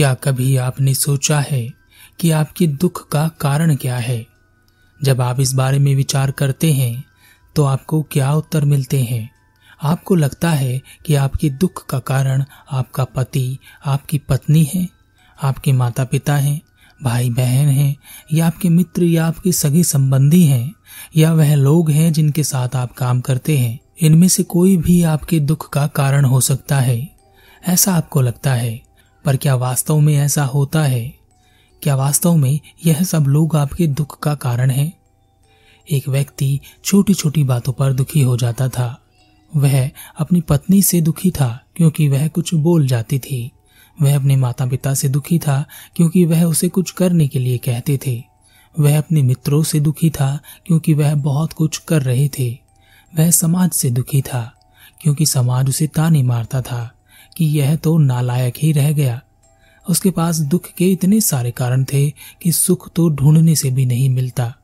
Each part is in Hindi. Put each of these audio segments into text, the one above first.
क्या कभी आपने सोचा है कि आपके दुख का कारण क्या है? जब आप इस बारे में विचार करते हैं तो आपको क्या उत्तर मिलते हैं? आपको लगता है कि आपके दुख का कारण आपका पति, आपकी पत्नी है, आपके माता पिता हैं भाई बहन हैं, या आपके मित्र, या आपके सगे संबंधी हैं, या वह लोग हैं जिनके साथ आप काम करते हैं। इनमें से कोई भी आपके दुख का कारण हो सकता है। ऐसा आपको लगता है। पर क्या वास्तव में ऐसा होता है? क्या वास्तव में यह सब लोग आपके दुख का कारण है? एक व्यक्ति छोटी छोटी बातों पर दुखी हो जाता था। वह अपनी पत्नी से दुखी था क्योंकि वह कुछ बोल जाती थी। वह अपने माता पिता से दुखी था क्योंकि वह उसे कुछ करने के लिए कहते थे। वह अपने मित्रों से दुखी था क्योंकि वह बहुत कुछ कर रहे थे। वह समाज से दुखी था क्योंकि समाज उसे ताने मारता था। कि यह तो नालायक ही रह गया। उसके पास दुख के इतने सारे कारण थे कि सुख तो ढूँढने से भी नहीं मिलता।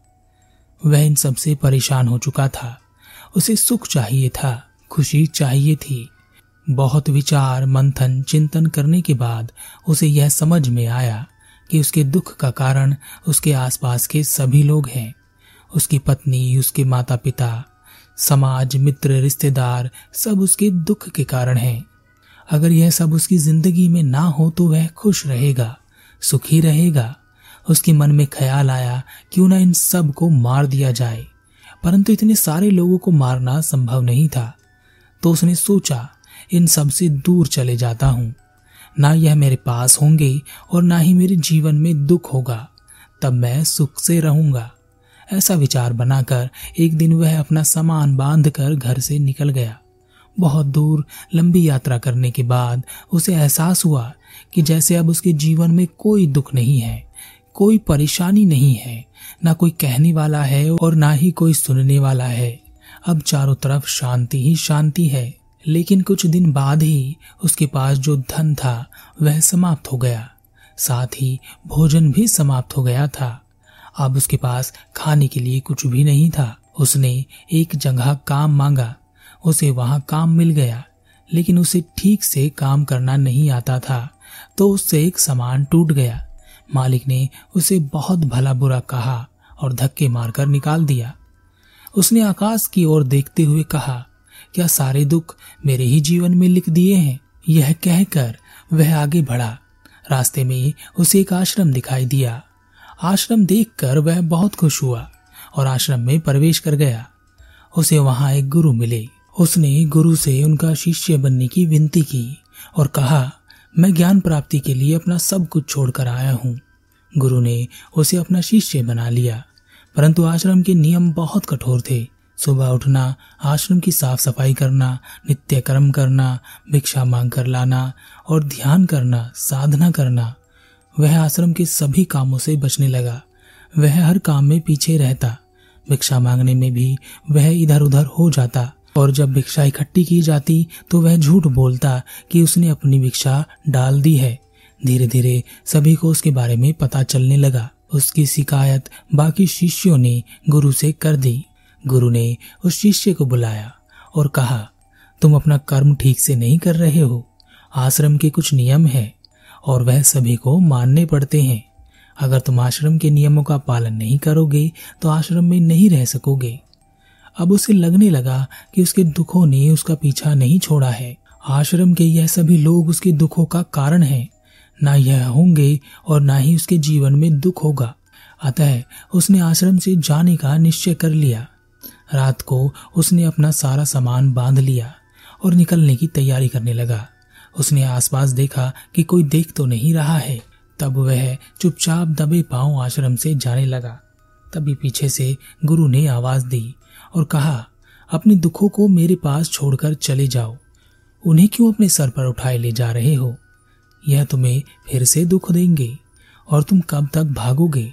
वह इन सबसे परेशान हो चुका था। उसे सुख चाहिए था, खुशी चाहिए थी। बहुत विचार, मंथन, चिंतन करने के बाद उसे यह समझ में आया कि उसके दुख का कारण उसके आसपास के सभी लोग हैं। उसकी पत्नी, उसके माता पिता समाज, मित्र, रिश्तेदार, सब उसके दुख के कारण हैं। अगर यह सब उसकी ज़िंदगी में ना हो तो वह खुश रहेगा, सुखी रहेगा। उसके मन में ख्याल आया, क्यों ना इन सबको मार दिया जाए। परंतु इतने सारे लोगों को मारना संभव नहीं था। तो उसने सोचा, इन सबसे दूर चले जाता हूँ। ना यह मेरे पास होंगे और ना ही मेरे जीवन में दुख होगा। तब मैं सुख से रहूँगा। ऐसा विचार बनाकर एक दिन वह अपना सामान बांधकर घर से निकल गया। बहुत दूर लंबी यात्रा करने के बाद उसे एहसास हुआ कि जैसे अब उसके जीवन में कोई दुख नहीं है, कोई परेशानी नहीं है, ना कोई कहने वाला है और ना ही कोई सुनने वाला है। अब चारों तरफ़ शांति ही शांति है। लेकिन कुछ दिन बाद ही उसके पास जो धन था, वह समाप्त हो गया। साथ ही भोजन भी समाप्त हो गया था। अब उसके पास खाने के लिए कुछ भी नहीं था। उसने एक जगह काम मांगा। उसे वहाँ काम मिल गया, लेकिन उसे ठीक से काम करना नहीं आता था तो उससे एक सामान टूट गया। मालिक ने उसे बहुत भला बुरा कहा और धक्के मारकर निकाल दिया। उसने आकाश की ओर देखते हुए कहा, क्या सारे दुख मेरे ही जीवन में लिख दिए हैं? यह कहकर वह आगे बढ़ा। रास्ते में उसे एक आश्रम दिखाई दिया। आश्रम देखकर वह बहुत खुश हुआ और आश्रम में प्रवेश कर गया। उसे वहाँ एक गुरु मिले। उसने गुरु से उनका शिष्य बनने की विनती की और कहा, मैं ज्ञान प्राप्ति के लिए अपना सब कुछ छोड़कर आया हूँ। गुरु ने उसे अपना शिष्य बना लिया। परंतु आश्रम के नियम बहुत कठोर थे। सुबह उठना, आश्रम की साफ़ सफ़ाई करना, नित्य कर्म करना, भिक्षा मांग कर लाना और ध्यान करना, साधना करना, वह आश्रम के सभी कामों से बचने लगा। वह हर काम में पीछे रहता। भिक्षा मांगने में भी वह इधर उधर हो जाता। और जब भिक्षा इकट्ठी की जाती तो वह झूठ बोलता कि उसने अपनी भिक्षा डाल दी है। धीरे धीरे सभी को उसके बारे में पता चलने लगा। उसकी शिकायत बाकी शिष्यों ने गुरु से कर दी। गुरु ने उस शिष्य को बुलाया और कहा, तुम अपना कर्म ठीक से नहीं कर रहे हो। आश्रम के कुछ नियम है और वह सभी को मानने पड़ते हैं। अगर तुम आश्रम के नियमों का पालन नहीं करोगे तो आश्रम में नहीं रह सकोगे। अब उसे लगने लगा कि उसके दुखों ने उसका पीछा नहीं छोड़ा है। आश्रम के यह सभी लोग उसके दुखों का कारण हैं। ना यह होंगे और ना ही उसके जीवन में दुख होगा। अतः उसने आश्रम से जाने का निश्चय कर लिया। रात को उसने अपना सारा सामान बाँध लिया और निकलने की तैयारी करने लगा। उसने आसपास देखा कि कोई देख तो नहीं रहा है। तब वह चुपचाप दबे पाँव आश्रम से जाने लगा। तभी पीछे से गुरु ने आवाज़ दी। और कहा, अपने दुखों को मेरे पास छोड़कर चले जाओ। उन्हें क्यों अपने सर पर उठाए ले जा रहे हो? यह तुम्हें फिर से दुख देंगे, और तुम कब तक भागोगे?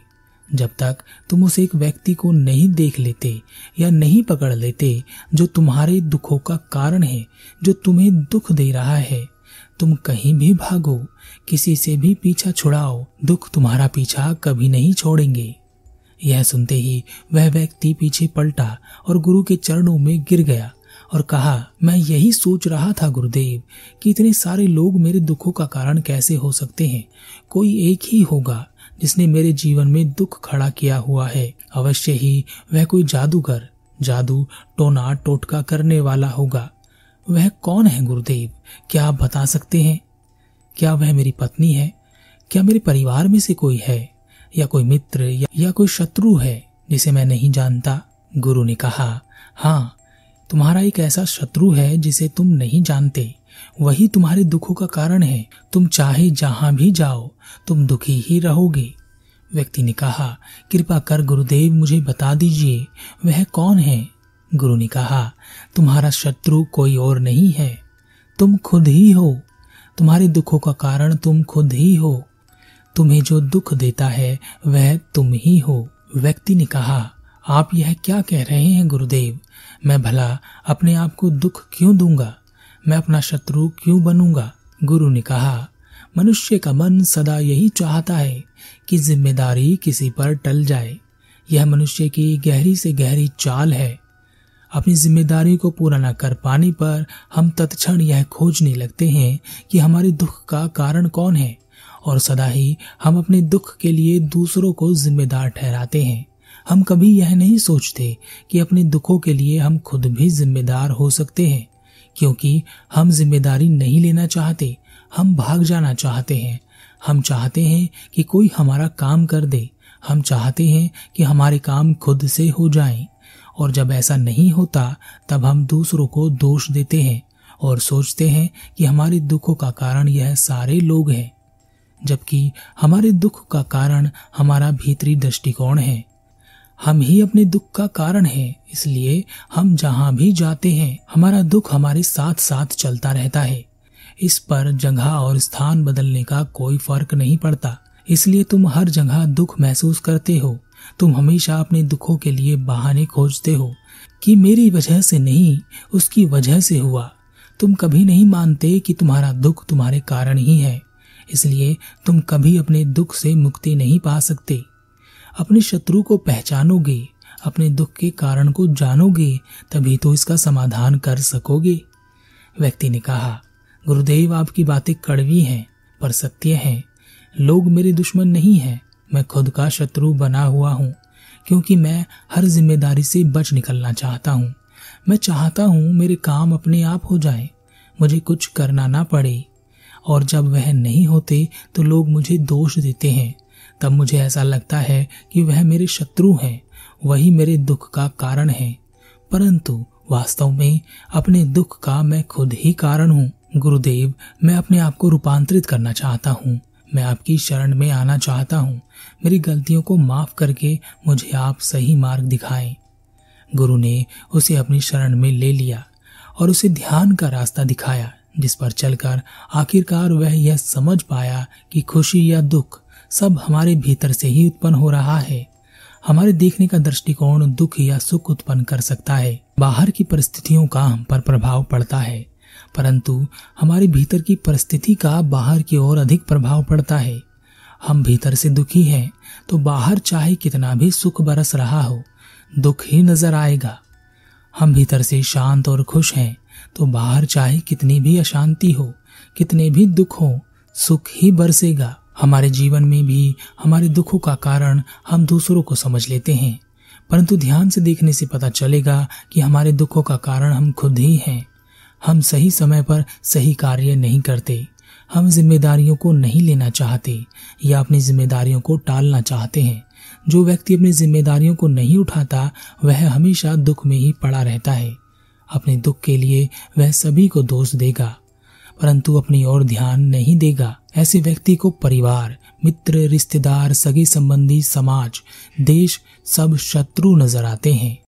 जब तक तुम उस एक व्यक्ति को नहीं देख लेते या नहीं पकड़ लेते जो तुम्हारे दुखों का कारण है, जो तुम्हें दुख दे रहा है, तुम कहीं भी भागो, किसी से भी पीछा छुड़ाओ, दुख तुम्हारा पीछा कभी नहीं छोड़ेंगे। यह सुनते ही वह व्यक्ति पीछे पलटा और गुरु के चरणों में गिर गया और कहा, मैं यही सोच रहा था गुरुदेव कि इतने सारे लोग मेरे दुखों का कारण कैसे हो सकते हैं। कोई एक ही होगा जिसने मेरे जीवन में दुख खड़ा किया हुआ है। अवश्य ही वह कोई जादूगर, जादू, टोना, टोटका करने वाला होगा। वह कौन है गुरुदेव? क्या आप बता सकते हैं? क्या वह मेरी पत्नी है? क्या मेरे परिवार में से कोई है? या कोई मित्र या, या कोई शत्रु है जिसे मैं नहीं जानता। गुरु ने कहा हाँ तुम्हारा एक ऐसा शत्रु है जिसे तुम नहीं जानते। वही तुम्हारे दुखों का कारण है। तुम चाहे जहाँ भी जाओ तुम दुखी ही रहोगे। व्यक्ति ने कहा कृपा कर गुरुदेव मुझे बता दीजिए वह कौन है? गुरु ने कहा तुम्हारा शत्रु कोई और नहीं है। तुम खुद ही हो। तुम्हारे दुखों का कारण तुम खुद ही हो। तुम्हें जो दुख देता है, वह तुम ही हो। व्यक्ति ने कहा, आप यह क्या कह रहे हैं गुरुदेव? मैं भला अपने आप को दुख क्यों दूँगा? मैं अपना शत्रु क्यों बनूँगा? गुरु ने कहा, मनुष्य का मन सदा यही चाहता है कि ज़िम्मेदारी किसी पर टल जाए। यह मनुष्य की गहरी से गहरी चाल है। अपनी ज़िम्मेदारी को पूरा न कर पाने पर हम तत्क्षण यह खोजने लगते हैं कि हमारे दुख का कारण कौन है। और सदा ही हम अपने दुख के लिए दूसरों को जिम्मेदार ठहराते हैं। हम कभी यह नहीं सोचते कि अपने दुखों के लिए हम खुद भी जिम्मेदार हो सकते हैं, क्योंकि हम ज़िम्मेदारी नहीं लेना चाहते, हम भाग जाना चाहते हैं। हम चाहते हैं कि कोई हमारा काम कर दे, हम चाहते हैं कि हमारे काम खुद से हो जाएँ, और जब ऐसा नहीं होता, तब हम दूसरों को दोष देते हैं, और सोचते हैं कि हमारे दुखों का कारण यह सारे लोग हैं। जबकि हमारे दुख का कारण हमारा भीतरी दृष्टिकोण है। हम ही अपने दुख का कारण हैं, इसलिए हम जहाँ भी जाते हैं, हमारा दुख हमारे साथ साथ चलता रहता है। इस पर जगह और स्थान बदलने का कोई फ़र्क नहीं पड़ता। इसलिए तुम हर जगह दुख महसूस करते हो। तुम हमेशा अपने दुखों के लिए बहाने खोजते हो। कि मेरी वजह से नहीं, उसकी वजह से हुआ। तुम कभी नहीं मानते कि तुम्हारा दुख तुम्हारे कारण ही है। इसलिए तुम कभी अपने दुख से मुक्ति नहीं पा सकते। अपने शत्रु को पहचानोगे, अपने दुख के कारण को जानोगे, तभी तो इसका समाधान कर सकोगे। व्यक्ति ने कहा, गुरुदेव, आपकी बातें कड़वी हैं, पर सत्य हैं। लोग मेरे दुश्मन नहीं हैं। मैं खुद का शत्रु बना हुआ हूँ, क्योंकि मैं हर ज़िम्मेदारी से बच निकलना चाहता हूँ। मैं चाहता हूँ मेरे काम अपने आप हो जाए। मुझे कुछ करना ना पड़े। और जब वह नहीं होते तो लोग मुझे दोष देते हैं। तब मुझे ऐसा लगता है कि वह मेरे शत्रु हैं। वही मेरे दुख का कारण है। परंतु वास्तव में अपने दुख का मैं खुद ही कारण हूँ। गुरुदेव, मैं अपने आप को रूपांतरित करना चाहता हूँ। मैं आपकी शरण में आना चाहता हूँ। मेरी गलतियों को माफ़ करके मुझे आप सही मार्ग दिखाएँ। गुरु ने उसे अपनी शरण में ले लिया और उसे ध्यान का रास्ता दिखाया। जिस पर चलकर आखिरकार वह यह समझ पाया कि खुशी या दुख सब हमारे भीतर से ही उत्पन्न हो रहा है। हमारे देखने का दृष्टिकोण दुख या सुख उत्पन्न कर सकता है। बाहर की परिस्थितियों का हम पर प्रभाव पड़ता है, परंतु हमारे भीतर की परिस्थिति का बाहर की ओर अधिक प्रभाव पड़ता है। हम भीतर से दुखी हैं तो बाहर चाहे कितना भी सुख बरस रहा हो, दुख ही नज़र आएगा। हम भीतर से शांत और खुश हैं तो बाहर चाहे कितनी भी अशांति हो, कितने भी दुख हो, सुख ही बरसेगा। हमारे जीवन में भी हमारे दुखों का कारण हम दूसरों को समझ लेते हैं। परंतु ध्यान से देखने से पता चलेगा कि हमारे दुखों का कारण हम खुद ही हैं। हम सही समय पर सही कार्य नहीं करते। हम जिम्मेदारियों को नहीं लेना चाहते या अपनी जिम्मेदारियों को टालना चाहते हैं। जो व्यक्ति अपनी जिम्मेदारियों को नहीं उठाता, वह हमेशा दुख में ही पड़ा रहता है। अपने दुख के लिए वह सभी को दोष देगा, परंतु अपनी ओर ध्यान नहीं देगा। ऐसे व्यक्ति को परिवार, मित्र, रिश्तेदार, सगी संबंधी, समाज, देश सब शत्रु नज़र आते हैं।